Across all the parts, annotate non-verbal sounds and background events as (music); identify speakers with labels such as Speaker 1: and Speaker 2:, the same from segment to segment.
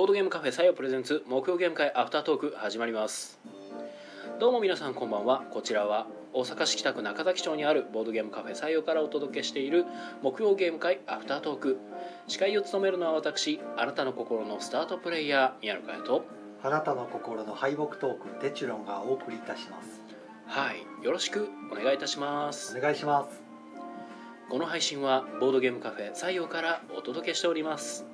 Speaker 1: ボードゲームカフェ採用プレゼンツ木曜ゲーム会アフタートーク始まります。どうも皆さんこんばんは。こちらは大阪市北区中崎町にあるボードゲームカフェ採用からお届けしている木曜ゲーム会アフタートーク。司会を務めるのは私あなたの心のスタートプレイヤー宮野佳代と。
Speaker 2: あなたの心の敗北トークテチュロンがお送りいたします。
Speaker 1: はい。よろしくお願いいたします。
Speaker 2: お願いします。
Speaker 1: この配信はボードゲームカフェ採用からお届けしております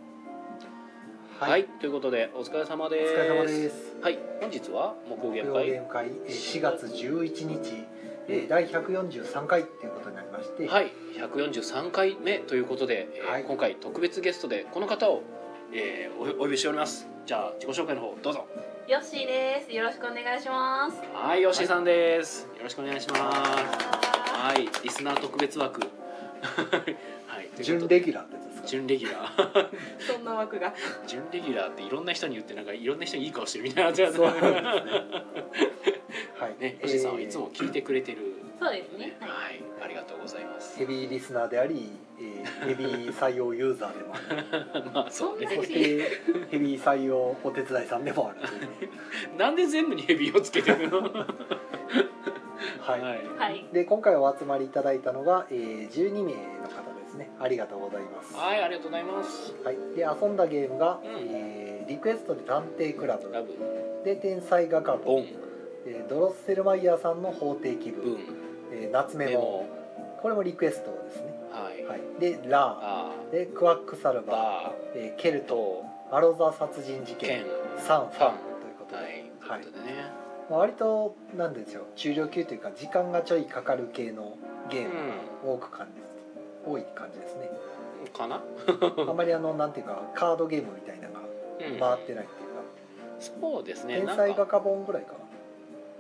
Speaker 1: はい、ということでお疲れ様
Speaker 2: お
Speaker 1: です。
Speaker 2: 疲れ様です。
Speaker 1: はい本日は木曜ゲーム会
Speaker 2: 木会えー4月11日えー第143回っていうことになりまして。
Speaker 1: はい143回目ということで、えー
Speaker 2: はい。
Speaker 1: 今回特別ゲストでこの方を、えーおお呼びしております。じゃあ自己紹介の方どうぞ。
Speaker 3: ヨッシーです。よろしくお願いします。
Speaker 1: はい吉井さんです、よろしくお願いします。はい。リスナー特別枠。(laughs) はい。という
Speaker 2: 準
Speaker 1: ことで。
Speaker 2: レギュラーですか
Speaker 1: 準レギュラー。(laughs)
Speaker 3: そんな枠が。
Speaker 1: 準レギュラーっていろんな人に言ってなんかいろんな人にいい顔してるみたいなやつやつ
Speaker 2: そうなんですね。(laughs) はい。
Speaker 1: ね吉井さんはいつも聞いてくれてる、
Speaker 3: そうですね。
Speaker 1: は
Speaker 3: はい。
Speaker 1: いありがとうございます。
Speaker 2: ヘビーリスナーであり、えーヘビー採用ユーザーでもある。(laughs)
Speaker 1: まあそうね。
Speaker 3: そ
Speaker 2: してヘビー採用お手伝いさんでもある
Speaker 1: なんで全部にヘビをつけてるの？
Speaker 2: はい、
Speaker 3: はい。
Speaker 2: で今回お集まりいただいたのが、えー12名の方ですね。ありがとうございます。
Speaker 1: はいありがとうございます。
Speaker 2: はい、で遊んだゲームが、
Speaker 1: うん。
Speaker 2: えーリクエストで探偵クラブ。
Speaker 1: ラブ。
Speaker 2: で天才画家
Speaker 1: ボン。
Speaker 2: えードロッセルマイヤーさんの法廷気分、えー夏メモ。これもリクエストですね、
Speaker 1: はい、
Speaker 2: はい、でラ
Speaker 1: あ
Speaker 2: ー。でクワックサル
Speaker 1: ー。
Speaker 2: バ
Speaker 1: バ
Speaker 2: ー、えーケル
Speaker 1: ー
Speaker 2: ト。
Speaker 1: と
Speaker 2: アロザ殺人事件。サンファン。ということで、
Speaker 1: はい。ということでね、
Speaker 2: まあ、割となんでしょう。中量級というか時間がちょいかかる系のゲーム。多く感じ多い感じですね。
Speaker 1: うんかな、(laughs)
Speaker 2: あんまりあのなんていうかカードゲームみたいなのが
Speaker 1: うん、
Speaker 2: 回ってないっていうか、
Speaker 1: そうですね。
Speaker 2: 天才画家本ぐらいか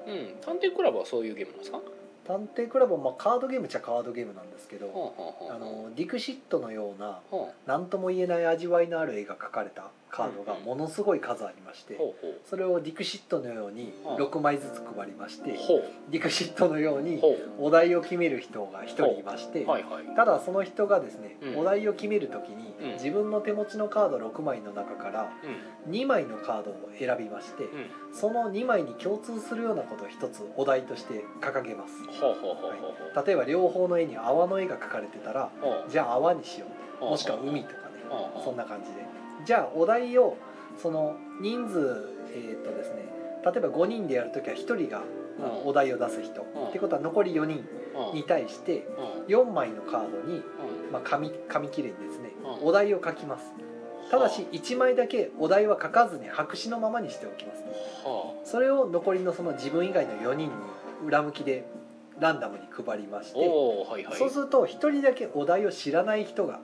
Speaker 2: な。
Speaker 1: うん。探偵クラブはそういうゲームなんですか？
Speaker 2: 探偵クラブはまあカードゲームっちゃカードゲームなんですけど、あのディクシットのような
Speaker 1: ほ
Speaker 2: 何とも言えない味わいのある絵が描かれたカードがものすごい数ありましてそれをディクシットのように
Speaker 1: う。ん
Speaker 2: 6枚ずつ配りましてディクシットのように
Speaker 1: ほ
Speaker 2: お題を決める人が1人いましてただその人がですね
Speaker 1: うん。
Speaker 2: お題を決める時に
Speaker 1: うん。
Speaker 2: 自分の手持ちのカード6枚の中から
Speaker 1: うん。
Speaker 2: 2枚のカードを選びまして
Speaker 1: うん。
Speaker 2: その2枚に共通するようなことを1つお題として掲げます
Speaker 1: ほうほうほうほうほう。
Speaker 2: 例えば両方の絵に泡の絵が描かれてたらじゃあ泡にしよう。もしくは海とかね。そんな感じで。じゃあお題をその人数えーっとですね例えば5人でやるときは1人がお題を出す人。
Speaker 1: うん。
Speaker 2: ってことは残り4人
Speaker 1: うん。
Speaker 2: に対して
Speaker 1: うん。
Speaker 2: 4枚のカードに、
Speaker 1: うん。
Speaker 2: まあ、紙紙切れにですね
Speaker 1: うん。
Speaker 2: お題を書きます。ただし1枚だけお題は書かずに白紙のままにしておきます。
Speaker 1: は
Speaker 2: それを残りのその自分以外の4人に裏向きでランダムに配りま
Speaker 1: あ
Speaker 2: して
Speaker 1: はいはい。
Speaker 2: そうすると1人だけお題を知らない人が、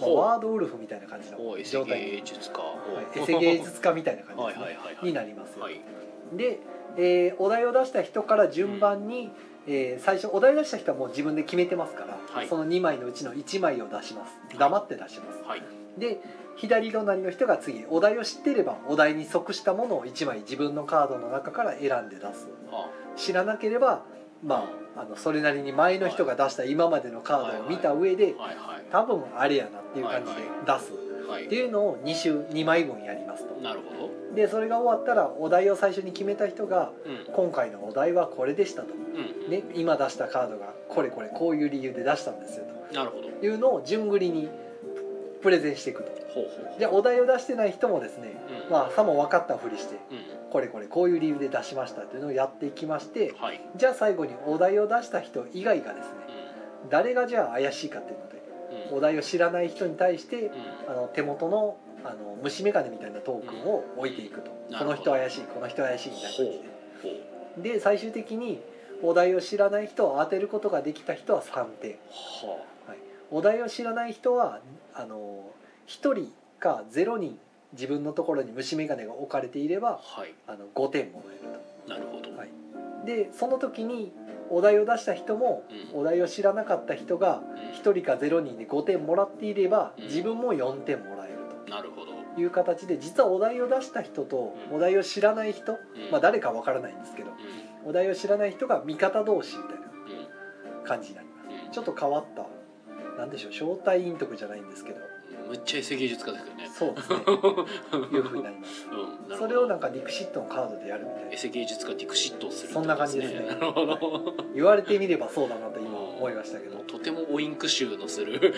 Speaker 2: まあ、ワードウルフみたいな感じの
Speaker 1: おエセ
Speaker 2: 状態に。
Speaker 1: 芸術家。
Speaker 2: はいエセ芸術家みたいな感じね。になりますよ
Speaker 1: はい
Speaker 2: で、えーお題を出した人から順番に、えー最初お題出した人はもう自分で決めてますから、
Speaker 1: はい。
Speaker 2: その2枚のうちの1枚を出します。黙って出します、
Speaker 1: はい。
Speaker 2: で左隣の人が次お題を知っていればお題に即したものを1枚自分のカードの中から選んで出す。
Speaker 1: は
Speaker 2: 知らなければまああのそれなりに前の人が出した今までのカードを見た上で多分あれやなっていう感じで出す。
Speaker 1: はい。
Speaker 2: っていうのを2週2枚分やりますと。
Speaker 1: なるほど。
Speaker 2: でそれが終わったらお題を最初に決めた人が
Speaker 1: うん。
Speaker 2: 今回のお題はこれでしたと、
Speaker 1: うん。
Speaker 2: ね、今出したカードがこれこれこういう理由で出したんですよ
Speaker 1: なるほど。
Speaker 2: というのを順繰りにプレゼンしていくと。
Speaker 1: ほうほう。
Speaker 2: じゃあお題を出してない人もですね、
Speaker 1: うん。
Speaker 2: まあさも分かったふりして
Speaker 1: うん
Speaker 2: これこれこういう理由で出しましたっていうのをやっていきまして
Speaker 1: はい。
Speaker 2: じゃあ最後にお題を出した人以外がですね
Speaker 1: う
Speaker 2: 誰がじゃあ怪しいかっていうので
Speaker 1: んうん。
Speaker 2: お題を知らない人に対して
Speaker 1: うん。
Speaker 2: あの手元のあの虫眼鏡みたいなトークンを置いていくと、この人怪しいこの人怪しいみたいな感じで。で最終的にお題を知らない人を当てることができた人は3点。
Speaker 1: は
Speaker 2: お題を知らない人はあの1人か0人自分のところに虫眼鏡が置かれていれば
Speaker 1: あはい。
Speaker 2: あの5点もらえる
Speaker 1: なるほど。
Speaker 2: はい。とでその時にお題を出した人も
Speaker 1: うん。
Speaker 2: お題を知らなかった人が
Speaker 1: うん。
Speaker 2: 1人か0人で5点もらっていれば
Speaker 1: うん。
Speaker 2: 自分も4点もらえる
Speaker 1: なるほど。
Speaker 2: という形で実はお題を出した人と
Speaker 1: うん。
Speaker 2: お題を知らない人、
Speaker 1: うん。
Speaker 2: まあ誰かわからないんですけど
Speaker 1: う
Speaker 2: お題を知らない人が味方同士みたいな感じになります。
Speaker 1: うん。
Speaker 2: ちょっと変わったなんでしょう招待陰徳じゃないんですけど
Speaker 1: むっちゃエセ芸術家ですよね。
Speaker 2: そうですね。いうふうになります。
Speaker 1: うん
Speaker 2: それをなんかディクシットのカードでやるみたい
Speaker 1: エ
Speaker 2: な
Speaker 1: セ芸術家ディクシットをする
Speaker 2: そんな感じですね。
Speaker 1: なるほど、
Speaker 2: 言われてみればそうだなと今思いましたけど。
Speaker 1: とてもオインク臭のする。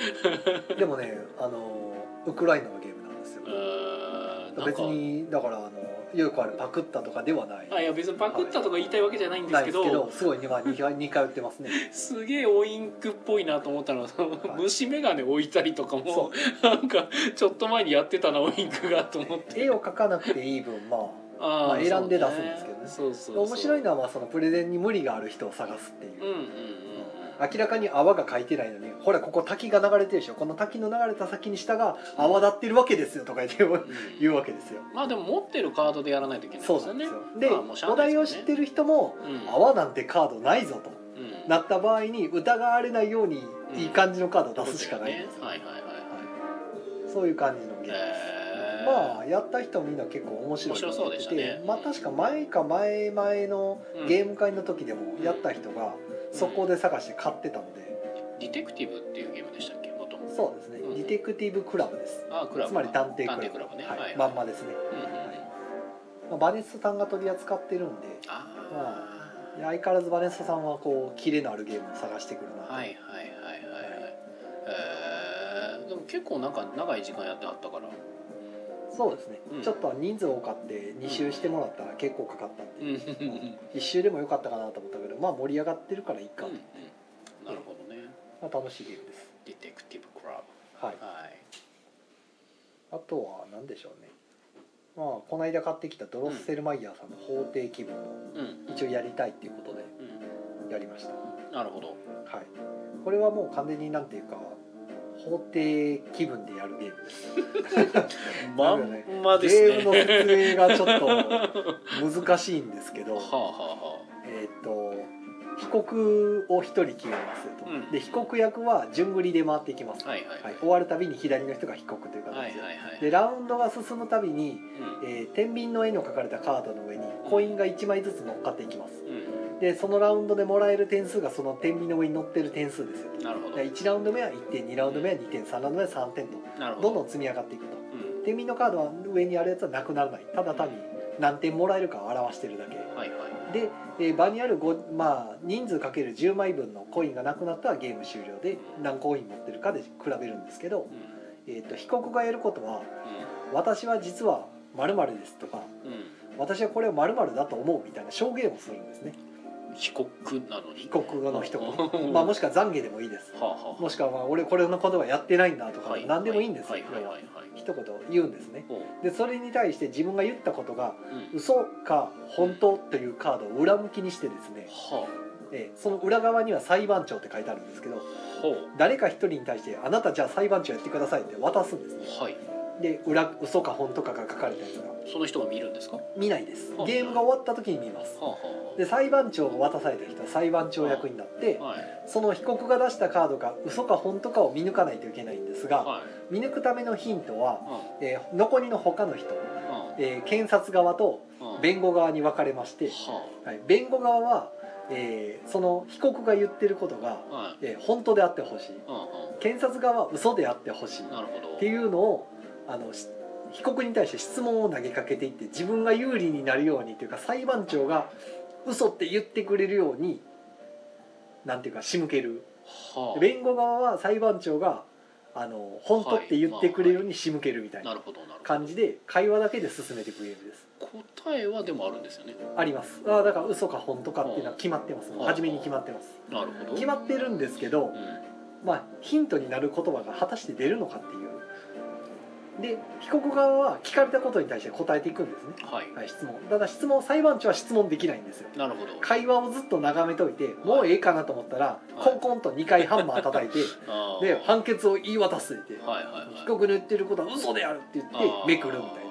Speaker 2: でもねあのウクライナのゲームなんですよ別
Speaker 1: か
Speaker 2: にだからあのよくあるパクったとかではない。
Speaker 1: あいや別にパクったとか言いたいわけじゃないんですけど,、
Speaker 2: ですけどすごい今2回二回売ってますね。
Speaker 1: すげえオインクっぽいなと思ったの。は虫眼鏡置いたりとか
Speaker 2: そ
Speaker 1: もなんかちょっと前にやってたなオインクがと思って。
Speaker 2: 絵を描かなくていい分ま
Speaker 1: あ
Speaker 2: まあ選んで出すんですけどね。
Speaker 1: そうそう
Speaker 2: あ面白い
Speaker 1: な
Speaker 2: のはまあそのプレゼンに無理がある人を探すっていう。
Speaker 1: うんうんうん
Speaker 2: 明らかに泡が描いてないのにほらここ滝が流れてるでしょ。この滝の流れた先に下が泡立ってるわけですよとか言って
Speaker 1: うん。うん
Speaker 2: 言うわけですよ。
Speaker 1: まあでも持ってるカードでやらないといけない
Speaker 2: そうなんですよ。で
Speaker 1: まあもうしゃあ
Speaker 2: お題を知ってる人も
Speaker 1: うん。
Speaker 2: 泡なんてカードないぞと
Speaker 1: うん
Speaker 2: なった場合に疑われないようにいい感じのカードを出すしかない。ん。ですよ
Speaker 1: はいはいはいはい。
Speaker 2: そういう感じのゲーム。です
Speaker 1: えー。
Speaker 2: まあやった人みんな結構面白い
Speaker 1: 面白そうでしたね。
Speaker 2: まあ確か前か前々のゲーム会の時でもやった人がそこで探して買ってたので。
Speaker 1: ディテクティブっていうゲームでしたっけ？元々。
Speaker 2: そうですね。
Speaker 1: うん。
Speaker 2: ディテクティブクラブです。
Speaker 1: あクラブ
Speaker 2: つまり探偵クラブ。
Speaker 1: ね。
Speaker 2: はい。
Speaker 1: はい
Speaker 2: まんまですね、
Speaker 1: うんうんうん。
Speaker 2: まあ、バネストさんが取り扱ってるんで。
Speaker 1: あ
Speaker 2: いや相変わらずバネストさんはこうキレのあるゲームを探してくるな
Speaker 1: あはいはいはいはいはい。えー。でも結構なんか長い時間やってはったから
Speaker 2: そうですね、
Speaker 1: うん。
Speaker 2: ちょっと人数多かって2周してもらったら結構かかったんで、
Speaker 1: うんう。んうん。
Speaker 2: 1周でもよかったかなと思ったけどまあ盛り上がってるからいいかと、
Speaker 1: うんなるほどね。
Speaker 2: まあ、楽しいゲームです。
Speaker 1: ディテクティブクラ
Speaker 2: はい。
Speaker 1: ブはい。
Speaker 2: あとは何でしょうね。まあこの間買ってきたドロッセルマイヤーさんの法廷気分を
Speaker 1: うん。
Speaker 2: 一応やりたいっていうことで
Speaker 1: うん。
Speaker 2: やりました。
Speaker 1: なるほど。
Speaker 2: はい。これはもう完全になんていうか法廷気分でやるゲームです。(laughs)
Speaker 1: ま
Speaker 2: なん
Speaker 1: まですね。
Speaker 2: ゲームの説明がちょっと難しいんですけど (laughs)
Speaker 1: はあはあは
Speaker 2: えっ、と被告を一人決めますよと、
Speaker 1: うん。
Speaker 2: で被告役は順繰りで回っていきます、
Speaker 1: あはいはい。
Speaker 2: はい、終わるたびに左の人が被告という形で,、
Speaker 1: はいはいはい
Speaker 2: でラウンドが進むたびに、
Speaker 1: うん。
Speaker 2: えー天秤の絵の描かれたカードの上にコインが1枚ずつ乗っかっていきます。
Speaker 1: うん
Speaker 2: でそのラウンドでもらえる点数がその天秤の上に乗ってる点数ですよ。
Speaker 1: なるほど。
Speaker 2: で1ラウンド目は1点2ラウンド目は2点3ラウンド目は3点と
Speaker 1: ど。
Speaker 2: どんどん積み上がっていくと。
Speaker 1: うん。
Speaker 2: 天秤のカードは上にあるやつはなくならない。ただ単に何点もらえるかを表してるだけ。
Speaker 1: はいはい。
Speaker 2: で、えー場にある5、まあ、人数かける10枚分のコインがなくなったらゲーム終了で何コイン持ってるかで比べるんですけど、
Speaker 1: うん。
Speaker 2: えー、と被告がやることは「私は実はです」とか
Speaker 1: うん。うん「
Speaker 2: 私はこれをだと思う」みたいな証言をするんですね
Speaker 1: 被告なのに？
Speaker 2: 被告の人。が、
Speaker 1: う (laughs) ん
Speaker 2: まあ、もしくは懺悔でもいいです。
Speaker 1: はあはあ
Speaker 2: もしくはまあ俺これのことはやってないんだとか
Speaker 1: はい。
Speaker 2: 何でもいいんですよ。
Speaker 1: はいはいはいはい。
Speaker 2: 一言言うんですね。でそれに対して自分が言ったことが
Speaker 1: うん。
Speaker 2: 嘘か本当というカードを裏向きにしてですね、
Speaker 1: は
Speaker 2: えーその裏側には裁判長って書いてあるんですけど誰か一人に対して「あなたじゃあ裁判長やってください」って渡すんですね。
Speaker 1: はい
Speaker 2: で裏嘘か本当かが書かれたやつが。
Speaker 1: その人が見るんですか？は
Speaker 2: 見ないです。
Speaker 1: はい
Speaker 2: ゲームが終わった時に見ます。で裁判長が渡された人は裁判長役になって
Speaker 1: あはい。
Speaker 2: その被告が出したカードが嘘か本当かを見抜かないといけないんですが
Speaker 1: はい。
Speaker 2: 見抜くためのヒントは、
Speaker 1: う
Speaker 2: えー残りの他の人、
Speaker 1: んうん
Speaker 2: えー検察側と
Speaker 1: うん
Speaker 2: 弁護側に分かれまして、
Speaker 1: は
Speaker 2: はい、弁護側は、えーその被告が言ってることが、
Speaker 1: あはい。
Speaker 2: えー本当であってほしい。
Speaker 1: うんう
Speaker 2: 検察側は嘘であってほしい。
Speaker 1: んなるほど。
Speaker 2: っていうのをあのし被告に対して質問を投げかけていって自分が有利になるようにというか裁判長が嘘って言ってくれるようになんていうか仕向ける。
Speaker 1: はあ。
Speaker 2: 弁護側は裁判長があの本当って言ってくれるように仕向けるみたいな感じで会話だけで進めていくゲームです。
Speaker 1: 答えはでもあるんですよね。
Speaker 2: あります。あだから嘘か本当かっていうのは決まってます。
Speaker 1: うん
Speaker 2: 初めに決まってます。
Speaker 1: なるほど。
Speaker 2: 決まってるんですけど
Speaker 1: うん。
Speaker 2: まあヒントになる言葉が果たして出るのかっていうで被告側は聞かれたことに対して答えていくんですね。
Speaker 1: はい。
Speaker 2: はい、質問。ただ質問裁判長は質問できないんですよ。
Speaker 1: なるほど。
Speaker 2: 会話をずっと眺めといてもうええかなと思ったら、
Speaker 1: い。
Speaker 2: コンコンと2回ハンマー叩いて (laughs) で判決を言い渡すって。
Speaker 1: はいはいはい。
Speaker 2: 被告の言ってることは嘘であるって言ってめくるみたいな。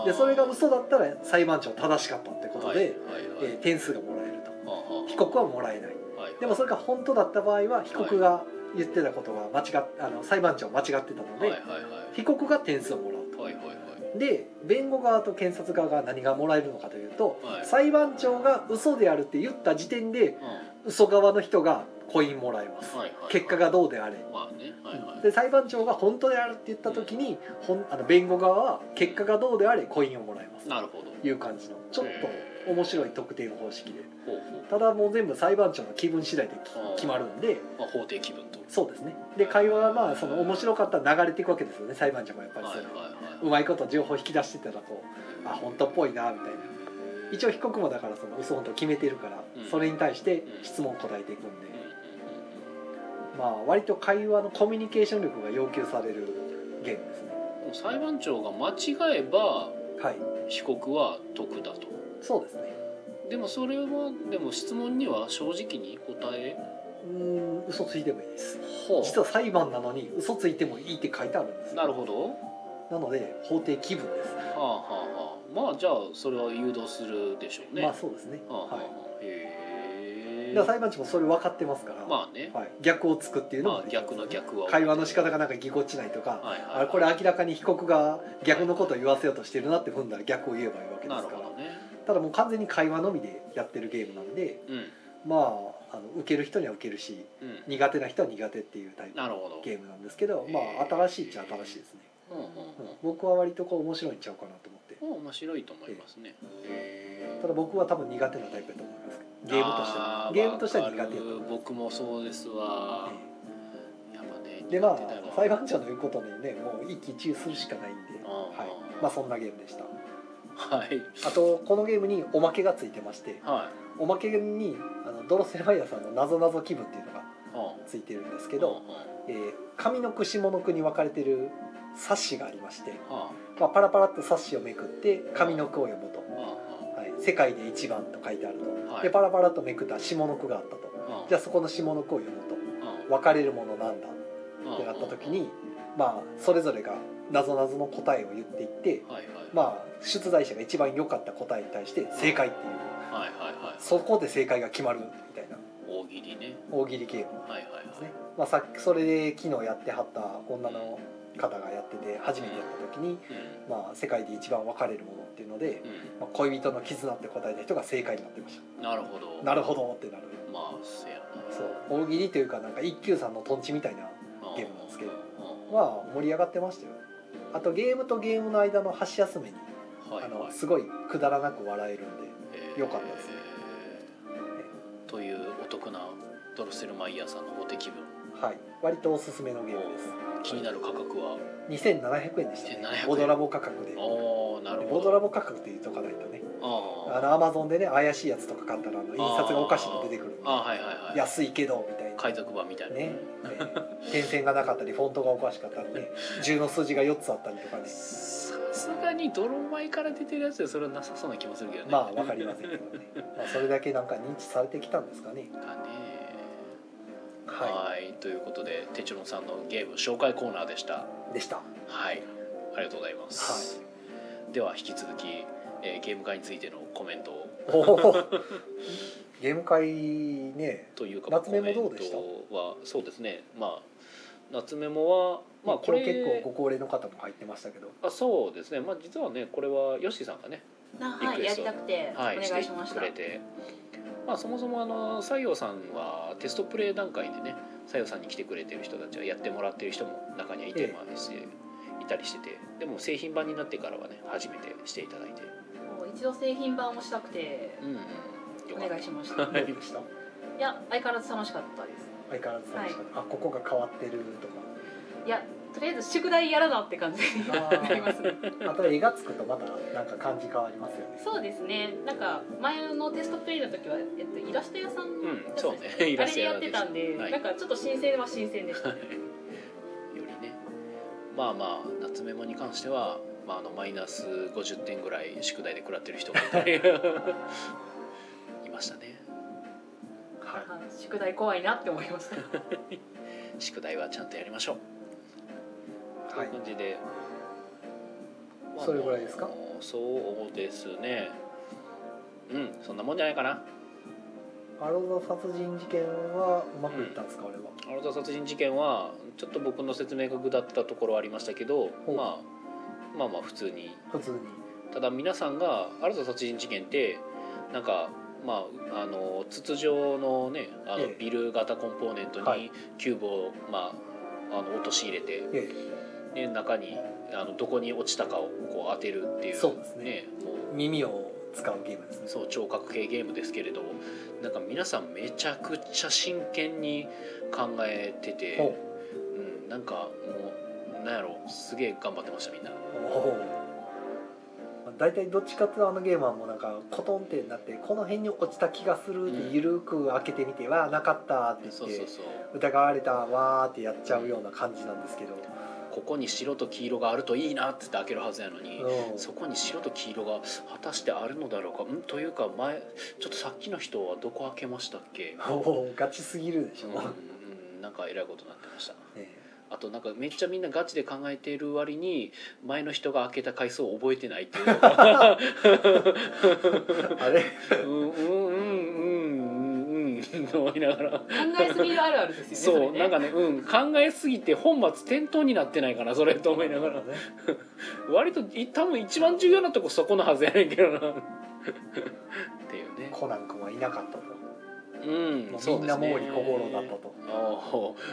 Speaker 1: な
Speaker 2: でそれが嘘だったら裁判長正しかったってことで、
Speaker 1: はいはいはい。
Speaker 2: えー点数がもらえると。被告はもらえない
Speaker 1: はい。
Speaker 2: でもそれが本当だった場合は被告が言ってたことが間違っあの裁判長は間違ってたので、
Speaker 1: はいはいはい。
Speaker 2: 被告が点数をもらうと。
Speaker 1: はいはいはい。
Speaker 2: で弁護側と検察側が何がもらえるのかというと、
Speaker 1: はい。
Speaker 2: 裁判長が嘘であるって言った時点で
Speaker 1: う
Speaker 2: 嘘側の人がコインもらえます、
Speaker 1: はいはい
Speaker 2: 結果がどうであれ。
Speaker 1: まあねはいはい。
Speaker 2: で裁判長が本当であるって言った時に、ほんあの弁護側は結果がどうであれコインをもらえます
Speaker 1: なるほど。
Speaker 2: という感じのちょっと面白い得点方式で。
Speaker 1: ほうほ
Speaker 2: ただもう全部裁判長の気分次第でき
Speaker 1: あー
Speaker 2: 決まるんで。
Speaker 1: う、まあ、法廷気分と。
Speaker 2: そうですね。で会話はまあその面白かったら流れていくわけですよね裁判長もやっぱりそれ、
Speaker 1: はいはいは
Speaker 2: うまいこと情報引き出してたらこうあ本当っぽいなみたいな。一応被告もだからその嘘本当決めてるから、
Speaker 1: うん。
Speaker 2: それに対して質問答えていくんで、まあ割と会話のコミュニケーション力が要求されるゲームですね。
Speaker 1: 裁判長が間違えば
Speaker 2: はい。
Speaker 1: 被告は得だと
Speaker 2: そうですね。
Speaker 1: でもそれはでも質問には正直に答え？
Speaker 2: うーん嘘ついてもいいです。
Speaker 1: ほ
Speaker 2: 実は裁判なのに嘘ついてもいいって書いてあるんです。
Speaker 1: なるほど。
Speaker 2: なので法廷気分です、
Speaker 1: はあはあはあ。まあじゃあそれは誘導するでしょうね。
Speaker 2: まあそうですね、
Speaker 1: はあはあは
Speaker 2: は
Speaker 1: あへ
Speaker 2: い、
Speaker 1: え
Speaker 2: 裁判長もそれ分かってますから、
Speaker 1: まあね。
Speaker 2: はい、逆をつくっていうの
Speaker 1: まあ
Speaker 2: もできます
Speaker 1: 逆の逆は。
Speaker 2: 会話の仕方がなんかぎこちないとか、
Speaker 1: はいはい
Speaker 2: あれこれ明らかに被告が逆のことを言わせようとしてるなって踏んだら逆を言えばいいわけで
Speaker 1: な
Speaker 2: すから。
Speaker 1: るほど。ね
Speaker 2: ただもう完全に会話のみでやってるゲームなんで
Speaker 1: うん。
Speaker 2: まああの受ける人には受けるし
Speaker 1: うん。
Speaker 2: 苦手な人は苦手っていうタイプのゲームなんですけど、まあ新しいっちゃ新しいですね、
Speaker 1: うんうん
Speaker 2: うん。僕は割とこう面白いんちゃうかなと思って。
Speaker 1: うん面白いと思いますね。へ
Speaker 2: ただ僕は多分苦手なタイプだと思います。ゲームとしては。ゲームとしては苦手だ
Speaker 1: 僕もそうですわ。
Speaker 2: でまあ裁判長の言うことにねもう一喜一憂するしかないんで、はい、まあそんなゲームでした
Speaker 1: はい。
Speaker 2: あとこのゲームにおまけがついてまして
Speaker 1: はい。
Speaker 2: おまけにあのドロセルマイヤーさんのなぞなぞ気分っていうのが
Speaker 1: あ
Speaker 2: ついてるんですけ
Speaker 1: け
Speaker 2: ど、えー上の句下の句に分かれてる冊子がありまして、
Speaker 1: は
Speaker 2: まあ、パラパラっと冊子をめくって上の句を読むと。
Speaker 1: あは「
Speaker 2: はい、世界で一番」と書いてあると、
Speaker 1: はい。
Speaker 2: でパラパラっとめくったら下の句があったと。
Speaker 1: あはあ
Speaker 2: じゃあそこの下の句を読むと「分かれるものなんだ」ってなった時にまあそれぞれがなぞなぞの答えを言っていって
Speaker 1: はいはい
Speaker 2: まあ出題者が一番良かった答えに対して正解っていう。
Speaker 1: はいはいはい。
Speaker 2: そこで正解が決まるみたいな。
Speaker 1: 大喜利ね。
Speaker 2: 大喜利ゲーム。
Speaker 1: はいはい
Speaker 2: ですね、まあ、さっきそれで昨日やってはった女の方がやってて初めてやった時に、
Speaker 1: う
Speaker 2: まあ、世界で一番分かれるものっていうので、まあ、恋人の絆って答えた人が正解になってまし
Speaker 1: なるほど。
Speaker 2: たなるほどってなる。
Speaker 1: まあせやな。
Speaker 2: そう。大喜利というかなんか一休さんのトンチみたいなゲームなんですけどまあ盛り上がってましたよあとゲームとゲームの間の箸休めにあ
Speaker 1: はいはい。
Speaker 2: のすごいくだらなく笑えるんで
Speaker 1: えー
Speaker 2: よかったです。ね
Speaker 1: というお得なドロッセルマイヤーさんの法的気分。
Speaker 2: はい。割とおすすめのゲームです。
Speaker 1: 気になる価格は
Speaker 2: ？2700円でしたね。
Speaker 1: 2700円。
Speaker 2: ボドラボ価格で。
Speaker 1: おおなるほど。
Speaker 2: ボドラボ価格って言っとかないとね。
Speaker 1: あ
Speaker 2: あのアマゾンでね怪しいやつとか買ったらあの印刷がおかしいの出てくるんで。
Speaker 1: ああはいはいはい。
Speaker 2: 安いけどみたいな
Speaker 1: 海賊版みたいな。
Speaker 2: ね。ね。点線がなかったりフォントがおかしかったりね。(laughs) 10の数字が4つあったりとかね。
Speaker 1: さすがに泥米から出てるやつでそれはなさそうな気もするけどね。
Speaker 2: まあ分かりませんけどね、まあ、それだけなんか認知されてきたんですかね。
Speaker 1: かね。
Speaker 2: は
Speaker 1: はい。ということでテチロンさんのゲーム紹介コーナーでした。
Speaker 2: いでした。
Speaker 1: はい。ありがとうございます、では引き続き、えーゲーム会についてのコメントを (laughs)
Speaker 2: ゲーム会ね
Speaker 1: というか
Speaker 2: 夏メモどうでした？
Speaker 1: はそうですね。まあ夏メモはまあこれ
Speaker 2: 結構ご高齢の方も入ってましたけど。
Speaker 1: あそうですね。まあ実はねこれはヨッシーさんがね
Speaker 3: あはいやりたくてお
Speaker 1: はい
Speaker 3: 願いしました。
Speaker 1: てくれて。まあそもそもあの西洋さんはテストプレイ段階でね西洋さんに来てくれてる人たちはやってもらってる人も中にはいて
Speaker 2: ええ。
Speaker 1: ますしいたりしてて。でも製品版になってからはね初めてしていただいて。
Speaker 3: もう一度製品版をしたくて。
Speaker 1: うんうん。よ
Speaker 3: お願いしました
Speaker 1: はい。
Speaker 2: どうでした
Speaker 3: いや相変わらず楽しかったです。
Speaker 2: 相変わらず楽しかった、あここが変わってるとか。
Speaker 3: いやとりあえず宿題やらなって感じになります。ね
Speaker 2: あと絵がつくとまたなんか感じ変わりますよね。
Speaker 3: そうですね。なんか前のテストプレイの時は、えっと、イラスト屋さんの
Speaker 1: うんそうね (laughs) イ
Speaker 3: あれでや
Speaker 1: ラスト屋
Speaker 3: ってたんで、
Speaker 1: はい。
Speaker 3: なんかちょっと新鮮は新鮮でした。(laughs)
Speaker 1: はい。よりね。まあまあ夏メモに関しては、まあ、あのマイナス50点ぐらい宿題で食らってる人がいたり。い (laughs) ましたね。
Speaker 2: はい。
Speaker 3: あ宿題怖いなって思いました。(laughs)
Speaker 1: 宿題はちゃんとやりましょう。と
Speaker 2: はい。いう
Speaker 1: 感じで、まあ
Speaker 2: それぐらいですか？
Speaker 1: そうですね。うんそんなもんじゃないかな。
Speaker 2: アロザ殺人事件はうまくいったんですか、あれは？
Speaker 1: アロザ殺人事件はちょっと僕の説明がぐだったところはありましたけど、まあ、まあまあ普通に。
Speaker 2: 普通に。
Speaker 1: ただ皆さんが「アルザ殺人事件ってなんかまああの筒状のねあの
Speaker 2: ええ。
Speaker 1: ビル型コンポーネントに
Speaker 2: はい。
Speaker 1: キューブを、まあ、あの落とし入れて
Speaker 2: え
Speaker 1: で中にあのどこに落ちたかをこう当てるっていう
Speaker 2: そうですね。
Speaker 1: もう。
Speaker 2: え耳を使うゲームですね。
Speaker 1: そう聴覚系ゲームですけれどなんか皆さんめちゃくちゃ真剣に考えてて
Speaker 2: ほ、
Speaker 1: う。ん、なんかもうなんやろすげえ頑張ってましたみんな。
Speaker 2: うおう大体どっちかっていうとあのゲームはもうなんかコトンってなってこの辺に落ちた気がするって
Speaker 1: うん
Speaker 2: ゆるく開けてみてはなかったって言って疑われたわーってやっちゃうような感じなんですけど、
Speaker 1: ここに白と黄色があるといいなって言って開けるはずやのに、
Speaker 2: うん。
Speaker 1: そこに白と黄色が果たしてあるのだろうか。ん？というか前ちょっとさっきの人はどこ開けましたっけ、
Speaker 2: おうガチすぎるでしょ、
Speaker 1: うんうん、なんかえらいことになってました。
Speaker 2: え
Speaker 1: あとなんかめっちゃみんなガチで考えている割に前の人が開けた回数を覚えてないっていう。の (laughs)
Speaker 2: あれ？
Speaker 1: うんうんうんうんうんうんと思いながら。
Speaker 3: 考えすぎるあるあるですよね
Speaker 1: そうなんかね、うん、考えすぎて本末転倒になってないかなそれと思いながら。
Speaker 2: ね。
Speaker 1: 割とい多分一番重要なとこそこのはずやねんけどな。っていうね。
Speaker 2: コナン君はいなかったと
Speaker 1: うん
Speaker 2: みんな毛利小五郎だったと。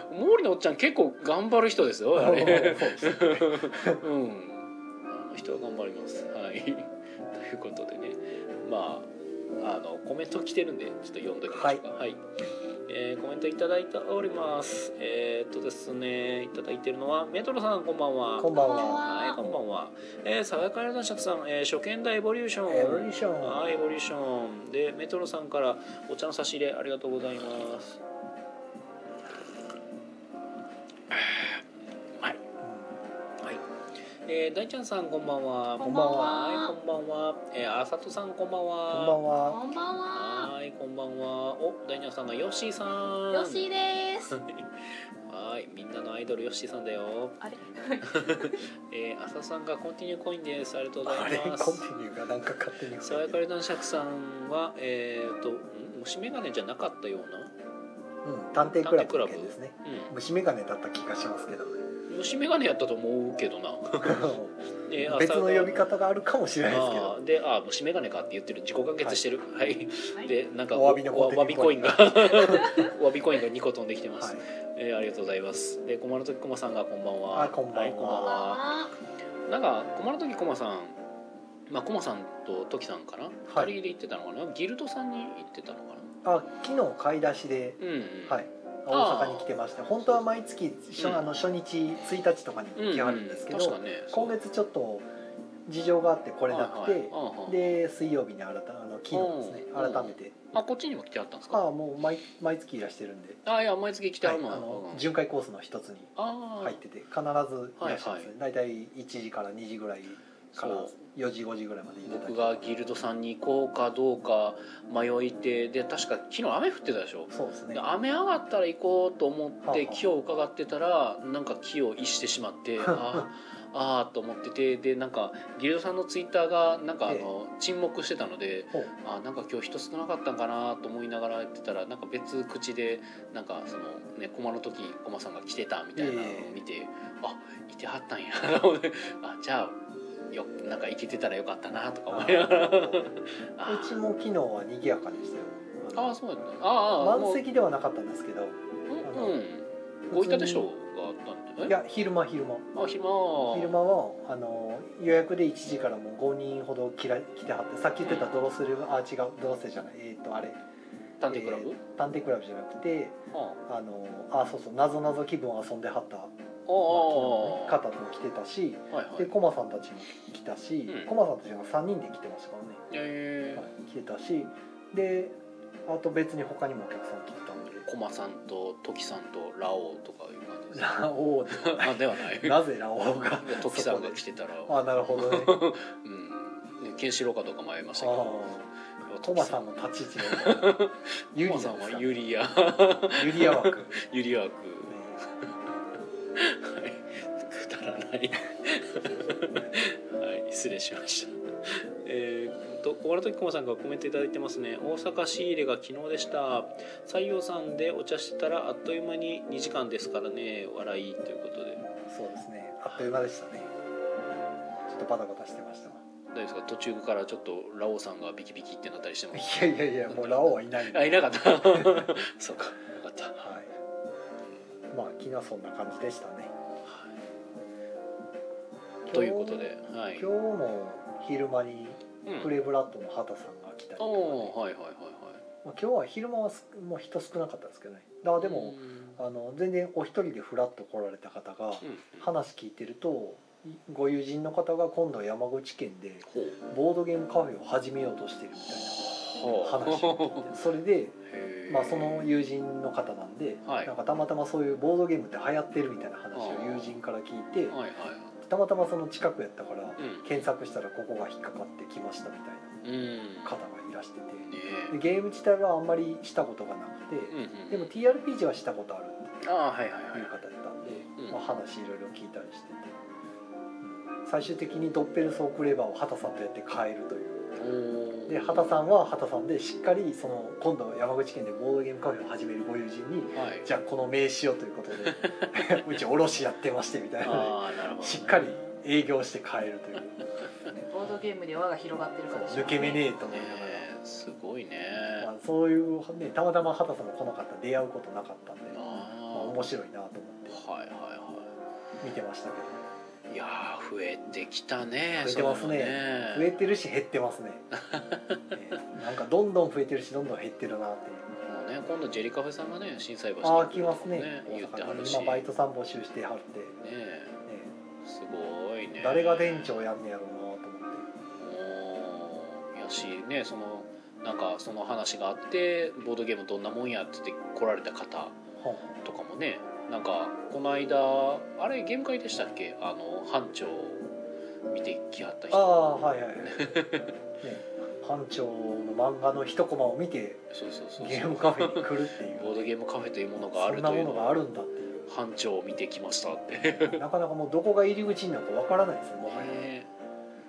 Speaker 1: 毛利のおっちゃん結構頑張る人ですよあれ。
Speaker 2: そう
Speaker 1: ん。人は頑張ります。はい。ということでね。まああのコメント来てるんでちょっと読んどきましょうかはい、えーコメントいただいております。えーっとですねいただいてるのはメトロさんこんばんは。
Speaker 2: こんばんは。
Speaker 1: はいこんばんは。えー、爽やかな男爵さん、えー、初見だエボリューション。
Speaker 2: エボリューション。
Speaker 1: はいエボリューション。でメトロさんからお茶の差し入れありがとうございます。はいはい。えー、大ちゃんさんこんばんは。
Speaker 3: こんばんは
Speaker 1: はい、こんばんは。えー、あさとさんこんばんは。
Speaker 2: こんばんは
Speaker 3: こんばんは
Speaker 1: はい、こんばんは。お、大ちゃんさんがヨッシーさん。
Speaker 3: よしです (laughs)
Speaker 1: はい、みんなのアイドルヨッシーさんだよ。
Speaker 3: あれ？(laughs)
Speaker 1: えー、あさとさんがコンティニューコインです。ありがとうござ
Speaker 2: あれ？コンテ
Speaker 1: います。
Speaker 2: ィニューがなんか勝手に
Speaker 1: さやかり男爵さんは、えーと、ん？虫眼鏡じゃなかったような？
Speaker 2: うん探偵クラブですね
Speaker 1: う
Speaker 2: 虫眼鏡だった気がしますけどね
Speaker 1: ん、虫眼鏡やったと思うけどな。(laughs) であ
Speaker 2: 別の
Speaker 1: さ
Speaker 2: 呼び方があるかもしれないですけ
Speaker 1: あ
Speaker 2: ど
Speaker 1: ーであー虫眼鏡かって言ってる。自己完結してる。はい、
Speaker 3: はい。
Speaker 1: でなんか
Speaker 2: お詫びの
Speaker 1: お詫びコインが。(laughs) お詫びコインが2個飛んできてます、
Speaker 2: はい。
Speaker 1: えーありがとうございます。で駒の時駒さんがこんばんは。
Speaker 2: あこんばんは。い
Speaker 1: こんばんは。なんか駒の時駒さんまあ駒さんと時さんかな、
Speaker 2: はい。
Speaker 1: 二人で行ってたのかな。ギルドさんに行ってたのか
Speaker 2: あ昨日買い出しで。
Speaker 1: なうん、うん、
Speaker 2: はい大阪に来てまして本当は毎月初,、
Speaker 1: うん。
Speaker 2: あの初日1日とかに
Speaker 1: うん、
Speaker 2: 来はるんですけど、今月ちょっと事情があって来れなくて、で水曜日に改めあの昨日ですね
Speaker 1: うん
Speaker 2: 改めて、
Speaker 1: あこっちにも来てあったんですか？
Speaker 2: ああもう毎毎月いらしてるんで、
Speaker 1: あいや毎月来てあ
Speaker 2: はい、あ
Speaker 1: るの,、
Speaker 2: の
Speaker 1: うん。
Speaker 2: 巡回コースの一つに入ってて必ずいらっしゃるんですね、大体1時から2時ぐらいから4時5時ぐらいまでいてたり
Speaker 1: 僕がギルドさんに行こうかどうか迷いてで確か昨日雨降ってたでしょ？
Speaker 2: そうですね。
Speaker 1: で雨上がったら行こうと思って木を伺ってたらなんか木を逸してしまって (laughs) あーあーと思っててでなんかギルドさんのツイッターがなんかあの沈黙してたので
Speaker 2: ほう。
Speaker 1: あーなんか今日人少なかったんかなと思いながらやってたらなんか別口でなんかそのね駒の時駒さんが来てたみたいなのを見てあいてはったんや。(laughs) あじゃあよなんか行けてたらよかったなとか思いながら。あ (laughs)
Speaker 2: うちも昨日は賑やかでしたよ。
Speaker 1: ああーそうやったあーあ
Speaker 2: 満席ではなかったんですけど
Speaker 1: うんうん。ごいたでしょうがあったんで
Speaker 2: いや昼間昼間。
Speaker 1: あ暇
Speaker 2: 昼間。はあの予約で1時からもう5人ほど来ら来てはってさっき言ってたドロスルあ違うドロスルじゃないえっ、とあれ
Speaker 1: 探偵クラブ、
Speaker 2: えー探偵クラブじゃなくて
Speaker 1: あ
Speaker 2: あ。のあそうそうなぞなぞ気分を遊んではった、まあ。
Speaker 1: あ
Speaker 2: 昨日ね方も来てたし
Speaker 1: はいはい。
Speaker 2: でコマさんたちも来たし、
Speaker 1: うん。
Speaker 2: コマさんたちが3人で来てましたからね、
Speaker 1: え。
Speaker 2: はい、来てたしであと別に他にもお客さん来てたんで。
Speaker 1: ー、コマさんとトキさんとラオウとかいう感じです
Speaker 2: ラオウで
Speaker 1: あではない。(laughs)
Speaker 2: なぜラオウが？
Speaker 1: でトキさんが来てたら。
Speaker 2: あなるほどね。(laughs)
Speaker 1: うん。ねケンシロウかどうか迷いましたけど。
Speaker 2: あコマさんの立ち位置がユ (laughs)
Speaker 1: ユリさんはユリア。
Speaker 2: ユリア枠、ね、(laughs)
Speaker 1: ユリア枠。はい。くだらない。(laughs) はい。失礼しました。えー、と小原時駒さんがコメントいただいてますね。大阪仕入れが昨日でした。採用さんでお茶してたらあっという間に2時間ですからね。笑いということで。
Speaker 2: そうですね。あっという間でしたね。ちょっとバタバタしてました。わ
Speaker 1: 大丈夫ですか途中からちょっとラオウさんがビキビキってなったりしても。
Speaker 2: いやいやいやもうラオウはいないんで
Speaker 1: あいなかった。(laughs) そうかよかった。
Speaker 2: はい。まあ昨日そんな感じでしたね。
Speaker 1: ということではい。
Speaker 2: 今日も昼間に
Speaker 1: うん
Speaker 2: プレブラッドの畑さんが来たりとかね、
Speaker 1: おおはいはいはい
Speaker 2: まあ今日は昼間はすもう人少なかったですけどね。だからでも、あの全然お一人でフラッと来られた方が
Speaker 1: うんうん。
Speaker 2: 話聞いてるとご友人の方が今度山口県でボードゲームカフェを始めようとしてるみたいな話を聞いてそれで、まあ、その友人の方なんで、
Speaker 1: はい。
Speaker 2: なんかたまたまそういうボードゲームって流行ってるみたいな話を友人から聞いてたまたまその近くやったから
Speaker 1: うん。
Speaker 2: 検索したらここが引っかかってきましたみたい
Speaker 1: うん。
Speaker 2: な方がいらしててゲーム自体はあんまりしたことがなくてでも TRPG はしたことあるって
Speaker 1: い
Speaker 2: う方だったんで、
Speaker 1: うん。
Speaker 2: まあ、話いろいろ聞いたりしてて、うん最終的にドッペルソークレバーを畑さんとやって変えるという。で畑さんは畑さんでしっかりその今度山口県でボードゲームカフェを始めるご友人に
Speaker 1: はい。
Speaker 2: じゃあこの名刺をということで (laughs) うち卸やってましてみたいな。(laughs)
Speaker 1: なね
Speaker 2: でしっかり営業して変えるという。
Speaker 3: ボードゲームで輪が広がってるから。
Speaker 2: 抜け目ねえと思い
Speaker 1: ね
Speaker 2: ながら。
Speaker 1: えすごいね。
Speaker 2: まあ、そういう、ね、たまたま畑さんも来なかったら出会うことなかったんで、まあ、
Speaker 1: あ
Speaker 2: 面白いなと思って
Speaker 1: あはいはいは
Speaker 2: 見てましたけど。
Speaker 1: いいやー増えてきたね
Speaker 2: 増えてますね。
Speaker 1: そういうの
Speaker 2: 増えてるし減ってますね。(laughs) ねなんかどんどん増えてるしどんどん減ってるなっていう。
Speaker 1: もうね今度ジェリカフェさんがね心斎橋
Speaker 2: ああ
Speaker 1: に
Speaker 2: 来ますね。
Speaker 1: 言ってはるし。
Speaker 2: 今バイトさん募集してはって、ね、
Speaker 1: ねえ。すごいね。
Speaker 2: 誰が店長やんねやろうなと思って。
Speaker 1: おーやしねそのなんかその話があってボードゲームどんなもんやって来られた方とかもねなんかこの間あれゲーム会でしたっけ？あの班長見てきはった
Speaker 2: んあ
Speaker 1: 人
Speaker 2: あはいはいはい、ね、班長の漫画の一コマを見て
Speaker 1: そうそうそうそう。
Speaker 2: ゲームカフェに来るっていう。
Speaker 1: ボードゲームカフェというものがあるというのを
Speaker 2: ものがあるんだっていう。
Speaker 1: 班長を見てきましたって。(laughs)
Speaker 2: なかなかもうどこが入り口になるかわからないですよもはや。
Speaker 1: ね。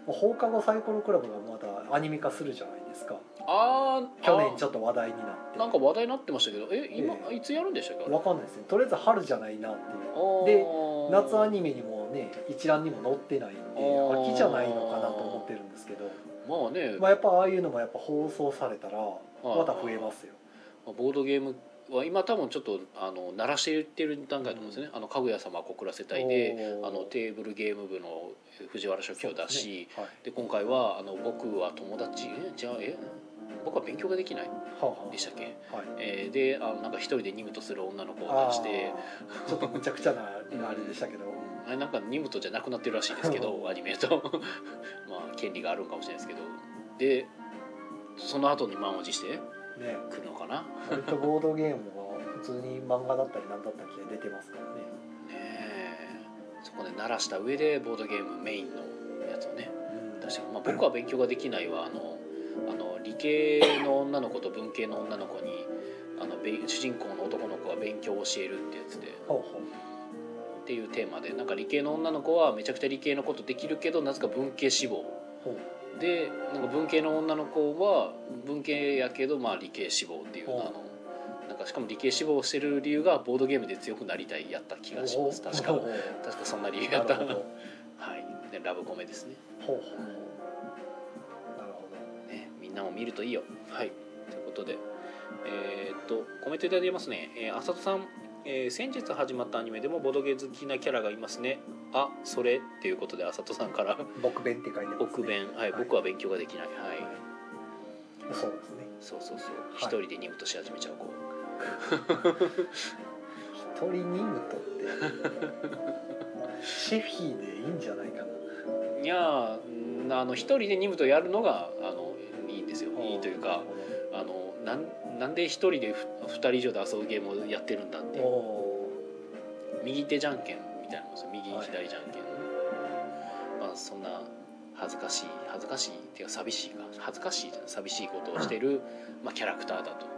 Speaker 2: 放課後サイコロクラブがまたアニメ化するじゃないですか
Speaker 1: ああ
Speaker 2: 去年ちょっと話題になって。
Speaker 1: なんか話題になってましたけどえ今、
Speaker 2: え。
Speaker 1: いつやるんでしたっけ
Speaker 2: わかんないですね。とりあえず春じゃないなっていう。
Speaker 1: で
Speaker 2: で夏アニメにもね一覧にも載ってないんで秋じゃないのかなと思ってるんですけど、
Speaker 1: まあね、
Speaker 2: まあ、やっぱああいうのもやっぱ放送されたらまた増えますよ。
Speaker 1: ボードゲームは今多分ちょっとあの鳴らしていってる段階だと思うんですね、あのかぐや様告らせ隊で
Speaker 2: おー。
Speaker 1: あのテーブルゲーム部の藤原書記を出し
Speaker 2: ですね。
Speaker 1: で,、今回はあの「僕は友達えじゃあえ？僕は勉強ができない」でしたっけ、
Speaker 2: あはい。
Speaker 1: えーであのなんか一人でニムトする女の子を
Speaker 2: あ
Speaker 1: 出して
Speaker 2: ー。(laughs) ちょっとむちゃくちゃなあれでしたけど、
Speaker 1: あれなんかニムトじゃなくなってるらしいですけどアニメと。(laughs) まあ権利があるんかもしれないですけど。でその後に満を持して
Speaker 2: ね。
Speaker 1: 来るのかな？
Speaker 2: 割とボードゲームは普通に漫画だったり何だったりで出てますからね。
Speaker 1: ねえ。そこで鳴らした上でボードゲームメインのやつをね出して、まあ、僕は勉強ができないはあのあの理系の女の子と文系の女の子にあのべ主人公の男の子は勉強を教えるってやつで。
Speaker 2: ほうほ
Speaker 1: っていうテーマでなんか理系の女の子はめちゃくちゃ理系のことできるけどなぜか文系志望。でなんか文系の女の子は文系やけどまあ理系志望っていうあのなんかしかも理系志望をしてる理由がボードゲームで強くなりたいやった気がします。確か。確かそんな理由やった。はい。でラブコメですね。
Speaker 2: ほうほう
Speaker 1: みんなも見るといいよ。はい。ということで。えーっとコメントいただいてますね、えー、浅田さん、えー先日始まったアニメでもボドゲ好きなキャラがいますね。あそれ。っていうことで浅田さんから。
Speaker 2: ど僕弁って書いてます、ね、
Speaker 1: 奥弁。はい、
Speaker 2: はい。
Speaker 1: 僕は勉強ができない。はい、
Speaker 2: そうですね。
Speaker 1: そうそうそう。
Speaker 2: い。
Speaker 1: 一、人で任務とし始めちゃう。子
Speaker 2: 一人ニムトってシェフィーでいいんじゃないかな。い
Speaker 1: やあの一人で任務とやるのがあですよ。いいというかあのなんなんで一人でふ二人以上で遊ぶゲームをやってるんだって
Speaker 2: お
Speaker 1: いう。
Speaker 2: お
Speaker 1: 右手じゃんけんみたいなもんですよ。右
Speaker 2: はい。
Speaker 1: 左じゃんけん、まあそんな恥ずかしい恥ずかしいっていうか寂しいか恥ずかしいじゃない寂しいことをしてる、(laughs) まあ、キャラクターだとい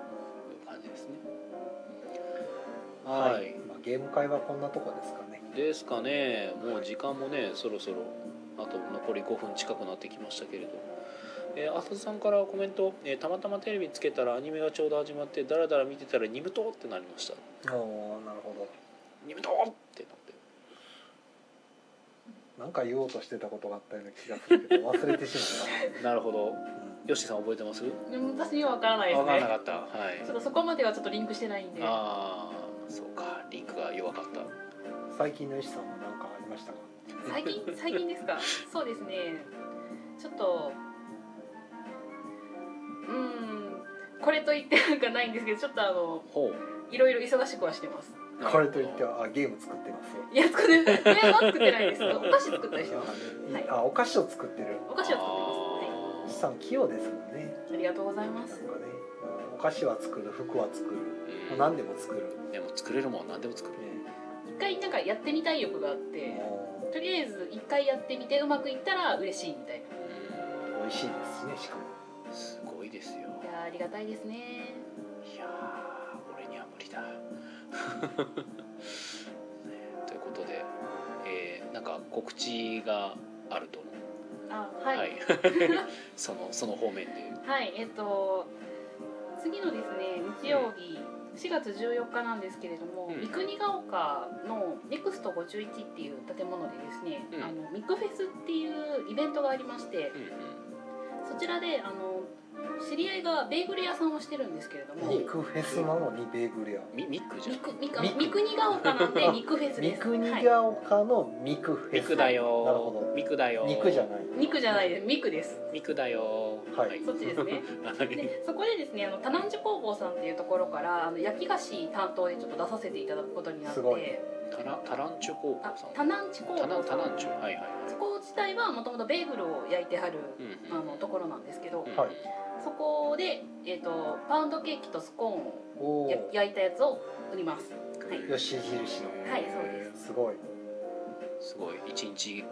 Speaker 1: う感じですね。
Speaker 2: ー
Speaker 1: はい、
Speaker 2: はい、まあ、ゲーム会はこんなとこですかね。
Speaker 1: ですかね。もう時間もねそろそろあと残り5分近くなってきましたけれどえー、浅田さんからコメント、えーたまたまテレビつけたらアニメがちょうど始まってダラダラ見てたら「ニムト!」ってなりました。
Speaker 2: おおなるほど「
Speaker 1: ニムト!」ってなって。
Speaker 2: なんか言おうとしてたことがあったような気がするけど (laughs) 忘れてし
Speaker 1: なるほど。
Speaker 2: まった、
Speaker 1: よしさん覚えてます？
Speaker 3: 私には分からないですね。
Speaker 1: 分からなかった。はい。
Speaker 3: ちょっとそこまではちょっとリンクしてないんで。
Speaker 1: ああそうか。リンクが弱かった。
Speaker 2: うん最近のよしさんは何かありましたか？
Speaker 3: 最近？最近ですか？そうですね。ちょっとうーん。これといってなんかないんですけどちょっとあの
Speaker 1: ほ
Speaker 3: いろいろ忙しくはしてます。
Speaker 1: う
Speaker 2: これといってはあゲーム作ってます。
Speaker 3: いや作ってない。ゲームは作ってないです。お菓子作ったりしてます。はい。
Speaker 2: あお菓子を作ってる。
Speaker 3: お菓子を作ってます。は
Speaker 2: よしさん器用ですもんね。
Speaker 3: いありがとうございま
Speaker 2: かね
Speaker 3: す
Speaker 2: お菓子は作る服は作る。もう何でも作る、ね
Speaker 1: でも作れるもん何でも作る。
Speaker 3: 一回なんかやってみたい欲があって
Speaker 2: も
Speaker 3: とりあえず一回やってみてうまくいったら嬉しいみたいな。
Speaker 2: 美味しいですしねしかも。
Speaker 1: んすごいですよ。
Speaker 3: いやーありがたいですね。
Speaker 1: いやー俺には無理だ。(laughs) ねということで、えーなんか告知があると
Speaker 3: あはい。(laughs)
Speaker 1: そのその方面で。
Speaker 3: はい、えっと次のですね日曜日4月14日なんですけれども、
Speaker 1: うん。
Speaker 3: 三国ヶ丘のネクスト51っていう建物でですね、
Speaker 1: うん。
Speaker 3: あのミックフェスっていうイベントがありまして
Speaker 1: うんうん。
Speaker 3: そちらであの知り合いがベーグル屋さんをしてるんですけれども。
Speaker 2: 肉フェスなのにベーグル屋。
Speaker 1: みミックじゃん。
Speaker 2: ミク
Speaker 3: 三国ヶ丘なんで肉フェス
Speaker 2: 三
Speaker 3: です。
Speaker 2: 国
Speaker 3: はい、
Speaker 2: ヶ丘の肉フェス。
Speaker 1: ミクだ
Speaker 2: なる
Speaker 1: よ
Speaker 2: ほ
Speaker 1: ミクだよ
Speaker 2: ど肉じゃない。
Speaker 3: 肉じゃないです。ミクです。
Speaker 1: ミクだよ
Speaker 2: はい。
Speaker 3: そっちですね。でそこでですねあのタナンチュ工房さんっていうところからあの焼き菓子担当でちょっと出させていただくことになって。
Speaker 2: すごい。
Speaker 1: タラタランチュ高
Speaker 3: あ
Speaker 1: 校さん。
Speaker 3: タナンチ工房
Speaker 1: タナ
Speaker 3: さん。
Speaker 1: タナンチュはいはい。
Speaker 3: そこ自体はもともとベーグルを焼いてはる
Speaker 1: うん
Speaker 3: あのところなんですけど、
Speaker 1: うん
Speaker 2: はい。
Speaker 3: そこで、えー、とパウンドケーキとスコーンを焼いたやつを売ります。はい。
Speaker 2: よし印の。
Speaker 3: はいそうです。
Speaker 2: すごい。
Speaker 1: すごい。一日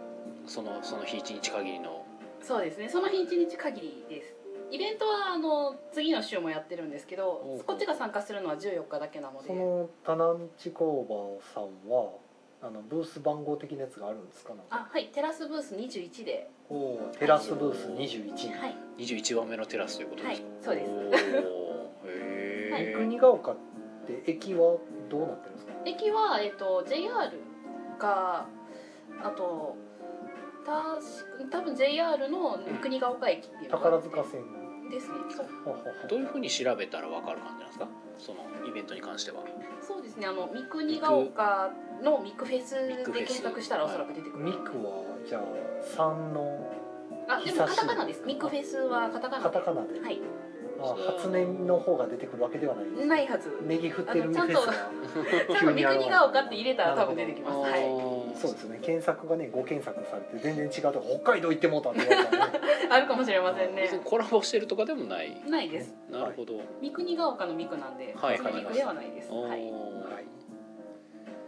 Speaker 1: そのその日一日限りの
Speaker 3: そうですね。その日一日限りです。イベントはあの次の週もやってるんですけどこっちが参加するのは14日だけなので。
Speaker 2: そのタナンチ工房さんはあのブース番号的なやつがあるんですか？なんか。
Speaker 3: あはい。テラスブース21で。
Speaker 2: おおテラスブース21
Speaker 3: はい。
Speaker 1: 21番目のテラスということですか、
Speaker 3: はいそうです。
Speaker 1: へ
Speaker 3: はい。
Speaker 1: え、
Speaker 2: 三国ヶ丘って駅はどうなってるんですか？
Speaker 3: 駅は、えっと JR かあとた多分 JR の三国ヶ丘駅っていう
Speaker 2: 宝塚線。
Speaker 3: ですね
Speaker 1: どういうふうに調べたら分かる感じなんですか？そのイベントに関しては。
Speaker 3: そうですねあの三国ヶ丘のミックフェスで検索したらおそらく出てくる
Speaker 2: ミクはじゃあ三の
Speaker 3: あでもカタカナです。ミックフェスはカタカナ
Speaker 2: カタカナで、
Speaker 3: はい
Speaker 2: あ初音の方が出てくるわけではないです
Speaker 3: ないはず。
Speaker 2: ネギ振ってるフェスが
Speaker 3: ちゃんと三国ヶ丘って入れたら多分出てきます。はい。
Speaker 2: そうですね。検索がねご検索されて全然違うとこ北海道行ってもうたって言われたらね
Speaker 3: あるかもしれませんね。
Speaker 1: コラボしてるとかでもない？
Speaker 3: ないです。
Speaker 1: なるほど、
Speaker 3: 三国ヶ丘のミクなんで
Speaker 1: はい
Speaker 3: 普通のミクではないです。はい。
Speaker 2: はい。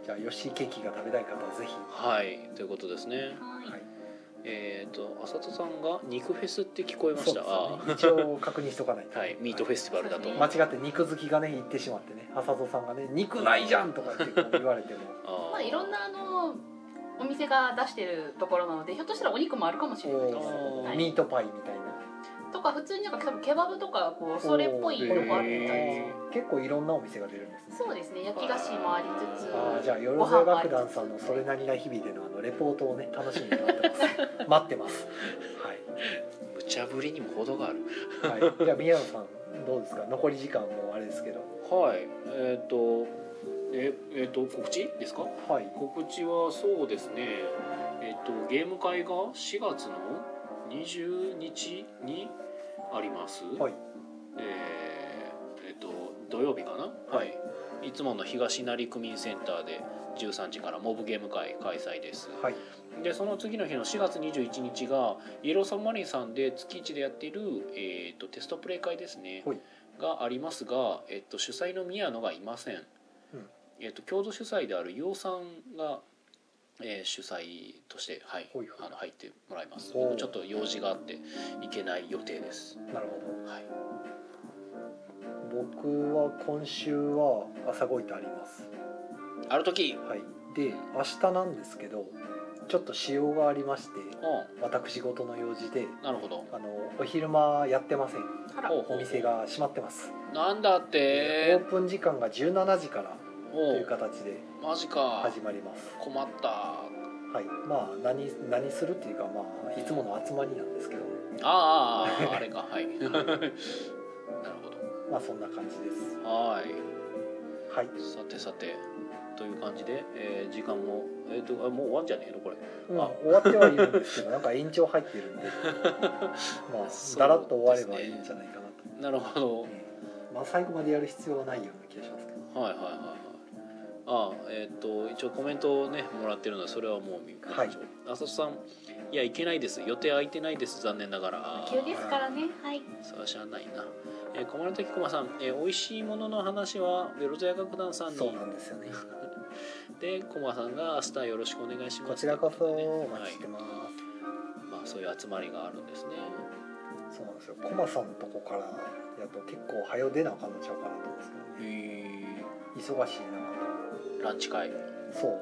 Speaker 2: じゃあ吉井ケーキが食べたい方はぜひ。
Speaker 1: はい。ということですね。
Speaker 3: はい。
Speaker 2: はい
Speaker 1: えっ、と浅田さんが肉フェスって聞こえま
Speaker 2: そう
Speaker 1: した
Speaker 2: ですよね一応確認しとかないと。
Speaker 1: あはいミートフェスティバルだと、
Speaker 3: はい。
Speaker 2: 間違って肉好きがね言ってしまってね。浅戸さんがね「肉ないじゃん!」とか言って言われても。
Speaker 1: あー
Speaker 3: まあいろんなあのお店が出してるところなのでひょっとしたらお肉もあるかもしれないです、はい、
Speaker 2: ミートパイみたいな
Speaker 3: とか普通になんか多分ケバブとかこうそれっぽいとこあったんです
Speaker 2: 結構いろんんなお店が出るんですね。
Speaker 3: そうですね焼き菓子もありつつ
Speaker 2: あーじゃあよろずや楽団さんの「それなりな日々」でのあのレポートをね楽しみに待ってます。待ってます
Speaker 1: 無茶ぶりにも程がある。
Speaker 2: はい、はい、じゃあ宮野さんどうですか？残り時間もあれですけど。
Speaker 1: はい。えっ、とええー、と告知ですか？
Speaker 2: はい。
Speaker 1: 告知はそうですね。えっ、とゲーム会が4月の20日にあります。
Speaker 2: はい。
Speaker 1: えーえっ、と土曜日かな？はい。い。つもの東成区民センターで13時からモブゲーム会開催です。
Speaker 2: はい。
Speaker 1: でその次の日の4月21日がイエローサンマリンさんで月1でやっている、えー、とテストプレイ会ですね、
Speaker 2: はい。
Speaker 1: がありますが、えっと主催の宮野がいません、
Speaker 2: うん。
Speaker 1: えっと共同主催である陽さんが、えー主催として、はい
Speaker 2: ほいほい。
Speaker 1: あの入ってもらいます。ちょっと用事があって行けない予定です、
Speaker 2: なるほ
Speaker 1: はい、
Speaker 2: ど僕は今週は朝ごいてあります。
Speaker 1: ある時？
Speaker 2: はい。で明日なんですけどちょっと仕様がありまして
Speaker 1: う。
Speaker 2: 私事の用事で
Speaker 1: んなるほど。
Speaker 2: あのお昼間やってません。お店が閉まってます。
Speaker 1: なんだっ
Speaker 2: オ
Speaker 1: て
Speaker 2: ープン時間が17時からと
Speaker 1: お
Speaker 2: いう形で
Speaker 1: マジか。
Speaker 2: 始まります。
Speaker 1: 困った。
Speaker 2: ははい。まあ何何するっていうかまあいつもの集まりなんですけど。
Speaker 1: あーあーあれか。(laughs) はい。(laughs) なるほど。
Speaker 2: まあそんな感じです。
Speaker 1: はい。
Speaker 2: はい、
Speaker 1: さてさてという感じで、えー時間もえっ、とあもう終わんじゃねえの？これ。
Speaker 2: うん、
Speaker 1: あ。
Speaker 2: 終わってはいるんですけどなんか延長入ってるんで。(laughs) まあだらっと終わればいいんじゃないかなと、
Speaker 1: なるほど。
Speaker 2: ええまあ最後までやる必要はないような気がしますけど。
Speaker 1: はいはいはいはいあえっ、と一応コメントをねもらってるのでそれはもう見ましょう、
Speaker 2: はい。
Speaker 1: さんいや行けないです。予定空いてないです残念ながら。
Speaker 3: 急ですからね。はい。
Speaker 1: それはしゃあないな。えー、小丸時駒さん、えー、美味しいものの話はベロゼア楽団さんに。
Speaker 2: そうなんですよね。(laughs)
Speaker 1: で駒さんが明日よろしくお願いします。
Speaker 2: こちらこそお待ちしてます、
Speaker 1: はい、まあそういう集まりがあるんですね。
Speaker 2: そうなんですよ。コマさんのとこからやと結構早出なあかんのちゃうかなと思うんですけどね。
Speaker 1: へ
Speaker 2: 忙しいな
Speaker 1: ーランチ会。へ
Speaker 2: そう。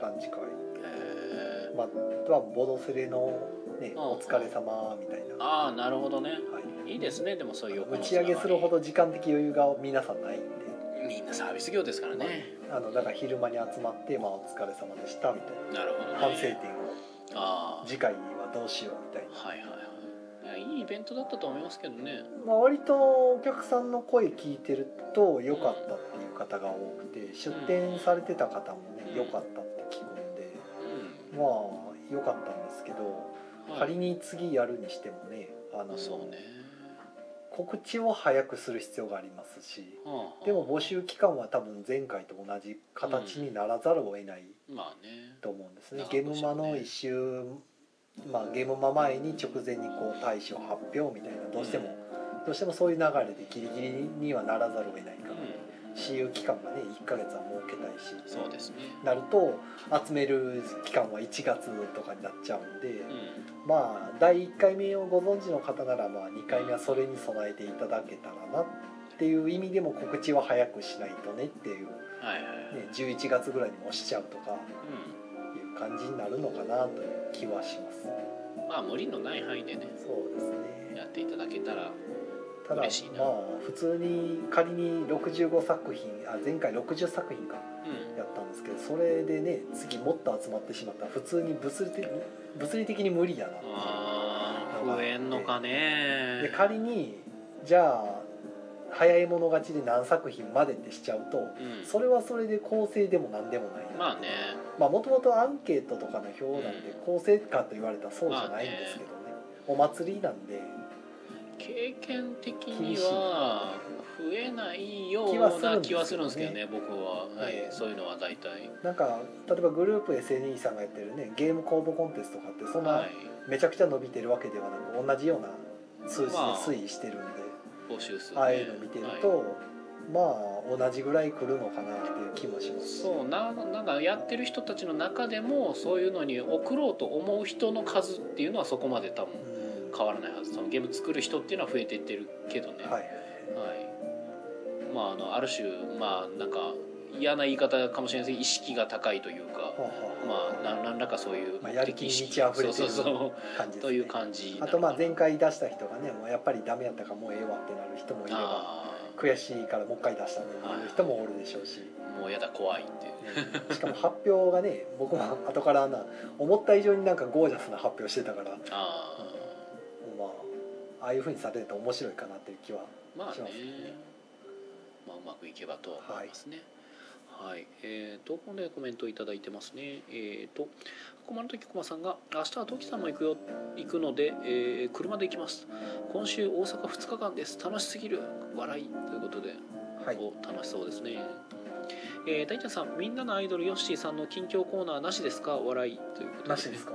Speaker 2: ランチ会。
Speaker 1: え
Speaker 2: まああとはボドセレのねお疲れ様みたいな。
Speaker 1: ああなるほどね。
Speaker 2: はい。
Speaker 1: いいですねでもそういう横
Speaker 2: 打
Speaker 1: の
Speaker 2: ち上げするほど時間的余裕が皆さんないんで。
Speaker 1: みんなサービス業ですからね。
Speaker 2: あのだから昼間に集まって、まあ、お疲れ様でしたみたい
Speaker 1: な。るほどね。
Speaker 2: な反省点を。
Speaker 1: ああ。
Speaker 2: 次回はどうしようみたいな、
Speaker 1: はいはい。はいいイベントだったと思いますけどね。
Speaker 2: まあ、割とお客さんの声聞いてると良かったっていう方が多くて出店されてた方もね
Speaker 1: うん
Speaker 2: 良かったって聞くんで
Speaker 1: う
Speaker 2: まあ良かったんですけど仮に次やるにしてもねあの
Speaker 1: そうね、
Speaker 2: 告知を早くする必要がありますし
Speaker 1: はあ
Speaker 2: でも募集期間は多分前回と同じ形にならざるを得ないと思うんですね。ゲムマの一周、まあ、ゲームマ前に直前にこう大賞発表みたいなどうしても、どうしてもそういう流れでギリギリにはならざるを得ないから、
Speaker 1: う
Speaker 2: 私有期間がね1ヶ月は設けたいし
Speaker 1: んそうですね。
Speaker 2: なると集める期間は1月とかになっちゃうんで、
Speaker 1: うん。
Speaker 2: まあ第1回目をご存知の方ならまあ2回目はそれに備えていただけたらなっていう意味でも告知は早くしないとねっていう、
Speaker 1: はいはいはい、
Speaker 2: ね、11月ぐらいにもしちゃうとか感じになるのかなという気はします。
Speaker 1: んまあ無理のない範囲でね
Speaker 2: そうですね。
Speaker 1: やっていただけたら
Speaker 2: ただ
Speaker 1: 嬉しいな。
Speaker 2: まあ普通に仮に65作品あ前回60作品か
Speaker 1: うん。
Speaker 2: やったんですけどそれでね次もっと集まってしまったら普通に物理的物理的に無理やな。
Speaker 1: ああ増えんのかね。
Speaker 2: で仮にじゃあ早い者勝ちで何作品までってしちゃうと
Speaker 1: うん。
Speaker 2: それはそれで構成でも何でもないな。
Speaker 1: まあね。
Speaker 2: まあもともとアンケートとかの表なんで
Speaker 1: うん。
Speaker 2: 構成かと言われたらそうじゃないんですけどね。お祭りなんで。
Speaker 1: 経験的には増えないよう
Speaker 2: 気はする
Speaker 1: な気はするんですけどね。僕は、はい。
Speaker 2: ええ。
Speaker 1: そういうのは大体。
Speaker 2: なんか例えばグループ SNE さんがやってるねゲーム公募コンテストとかってそん
Speaker 1: は
Speaker 2: ない。めちゃくちゃ伸びてるわけではなく同じような数字で推移してるんで、
Speaker 1: 募集数ね。
Speaker 2: ああいうの見てると、
Speaker 1: はい。
Speaker 2: まあ同じぐらい来るのかなっていう気もします。
Speaker 1: そうななんかやってる人たちの中でもそういうのに送ろうと思う人の数っていうのはそこまで多分
Speaker 2: うん。
Speaker 1: 変わらないはず。そのゲーム作る人っていうのは増えていってるけどね。
Speaker 2: はいはい。
Speaker 1: はい。まああのある種まあなんか嫌な言い方かもしれないですけど意識が高いというかまあな何らかそういう
Speaker 2: まあやる気に満ち溢れてる。感じね、
Speaker 1: という感じな
Speaker 2: あとまあ前回出した人がねもうやっぱりダメやったからもうええわってなる人もいれば
Speaker 1: あ
Speaker 2: 悔しいからもう一回出したのになる人もおるでしょうし、
Speaker 1: ーもうやだ怖いっていう。
Speaker 2: しかも発表がね僕も後からな思った以上になんかゴージャスな発表してたから
Speaker 1: あ
Speaker 2: まあああいうふうにされると面白いかなっていう気は
Speaker 1: あまあね。
Speaker 2: しますね。
Speaker 1: まあうまくいけばと思いますね。はい、えー、とここでコメントいただいてますね。えっ、と駒の時駒さんが明日は時さんも行くよ行くので、えー車で行きます。今週大阪2日間です。楽しすぎる。笑い。ということで
Speaker 2: はい。
Speaker 1: お楽しそうですね。えー、大ちゃんさんみんなのアイドルヨッシーさんの近況コーナーなしですか？笑い。ということで。
Speaker 2: なしですか？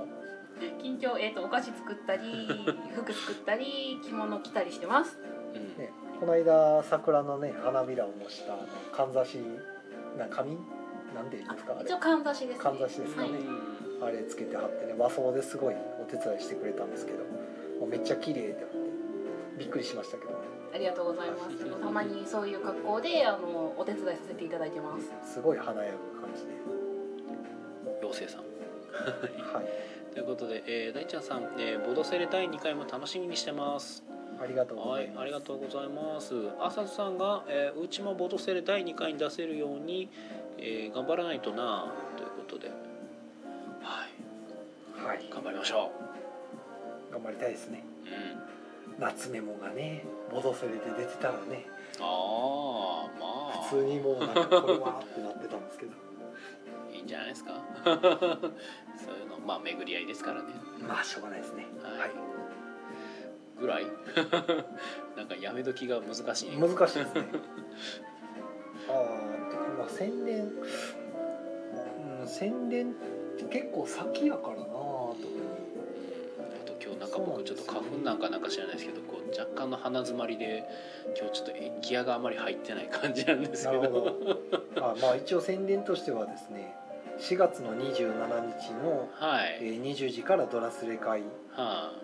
Speaker 3: 近況、えー、とお菓子作ったり (laughs) 服作ったり着物着たりしてます。
Speaker 1: うん。
Speaker 2: ねこの間桜のね花びらを模したあのかんざしな紙なんていうんですかあれ。
Speaker 3: 一応かんざしですね。
Speaker 2: かんざしですかね。
Speaker 3: はい。
Speaker 2: あれつけて貼ってね和装ですごいお手伝いしてくれたんですけど。もうめっちゃ綺麗であってびっくりしましたけど。ね
Speaker 3: ありがとうございます。たまにそういう格好であのお手伝いさせていただいてます。
Speaker 2: すごい華やぐ感じで。
Speaker 1: 妖精さん。
Speaker 2: はい。(laughs)
Speaker 1: ということで、えー、大ちゃんさん、えーボドセレ第2回も楽しみにしてます
Speaker 2: ありがとうご
Speaker 1: はい
Speaker 2: ざいます。
Speaker 1: ありがとうございます。浅田さんが、えーうちもボドセレ第2回に出せるように、えー頑張らないとなということで。はい。
Speaker 2: はい。
Speaker 1: 頑張りましょ
Speaker 2: 頑張りたいですね。
Speaker 1: ううん。
Speaker 2: 夏メモがね戻されて出てたらね。
Speaker 1: ああまあ。
Speaker 2: 普通にもうなんかこれはってなってたんですけど。(laughs)
Speaker 1: いいんじゃないですか。(laughs) そういうのまあ巡り合いですからね。
Speaker 2: まあしょうがないですね。
Speaker 1: はいぐらい。(laughs) なんかやめ時が難しい
Speaker 2: 難しいですね。(laughs) ああまあ宣伝。うん宣伝って結構先やからな
Speaker 1: あと今日なんか僕ちょっと花粉なんかなんか知らないですけどこう若干の鼻詰まりで今日ちょっとギアがあまり入ってない感じなんです
Speaker 2: な
Speaker 1: けど
Speaker 2: ど。あまあ一応宣伝としてはですね4月の27日の、
Speaker 1: はい。
Speaker 2: えー20時からドラスレ会
Speaker 1: は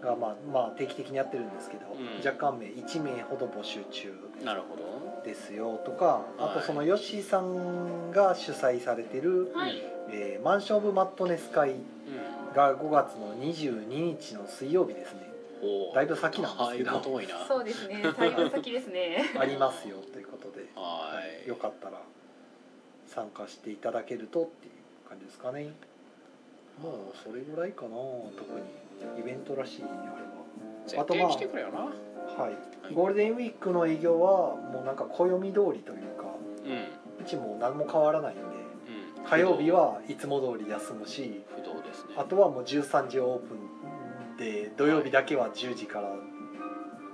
Speaker 2: が、まあ、まあ定期的にやってるんですけど、
Speaker 1: うん。
Speaker 2: 若干名1名ほど募集中
Speaker 1: あなるほど。
Speaker 2: ですよとかあ
Speaker 1: はい。
Speaker 2: とそのヨッシーさんが主催されてる、
Speaker 3: はい。
Speaker 2: えーマンション・オブ・マットネス会
Speaker 1: うん。
Speaker 2: が5月の22日の水曜日ですね。
Speaker 1: おー。
Speaker 2: だいぶ先なんですけど。
Speaker 1: だいぶ遠いな。
Speaker 3: そうですね。だいぶ先ですね。(laughs)
Speaker 2: ありますよということで、
Speaker 1: はい。
Speaker 2: よかったら参加していただけるとっていう感じですかねもうそれぐらいかな特に。イベントらしいあれは
Speaker 1: 絶対来てくれよな。
Speaker 2: はい、ゴールデンウィークの営業はもうなんか暦通りというか
Speaker 1: うん。うん
Speaker 2: うちも何も変わらないんで火曜日はいつも通り休むし
Speaker 1: 不動ですね。
Speaker 2: あとはもう13時オープンで土曜日だけは10時から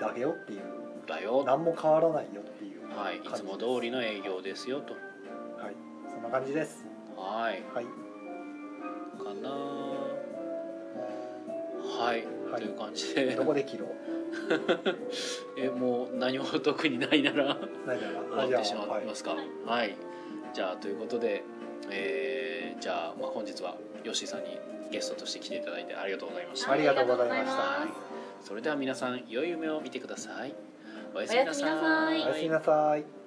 Speaker 2: だけよっていう。
Speaker 1: だよ。
Speaker 2: 何も変わらないよっていう
Speaker 1: はい。いつも通りの営業ですよと。
Speaker 2: はい。そんな感じです。
Speaker 1: はい。
Speaker 2: はい
Speaker 1: かな。はい、
Speaker 2: はい。
Speaker 1: という感じで。
Speaker 2: どこで切ろう？(laughs)
Speaker 1: えもう何も特にないな
Speaker 2: ら
Speaker 1: 終わってしま
Speaker 2: はいい
Speaker 1: ますか。はい、じゃあということで、えーじゃあ、まあ、本日はヨッシーさんにゲストとして来ていただいてありがとうございました、
Speaker 2: ありがとうございました。
Speaker 3: はい
Speaker 1: それでは皆さん良い夢を見てください。おやす
Speaker 3: おやすみなさい。
Speaker 2: おやすみなさい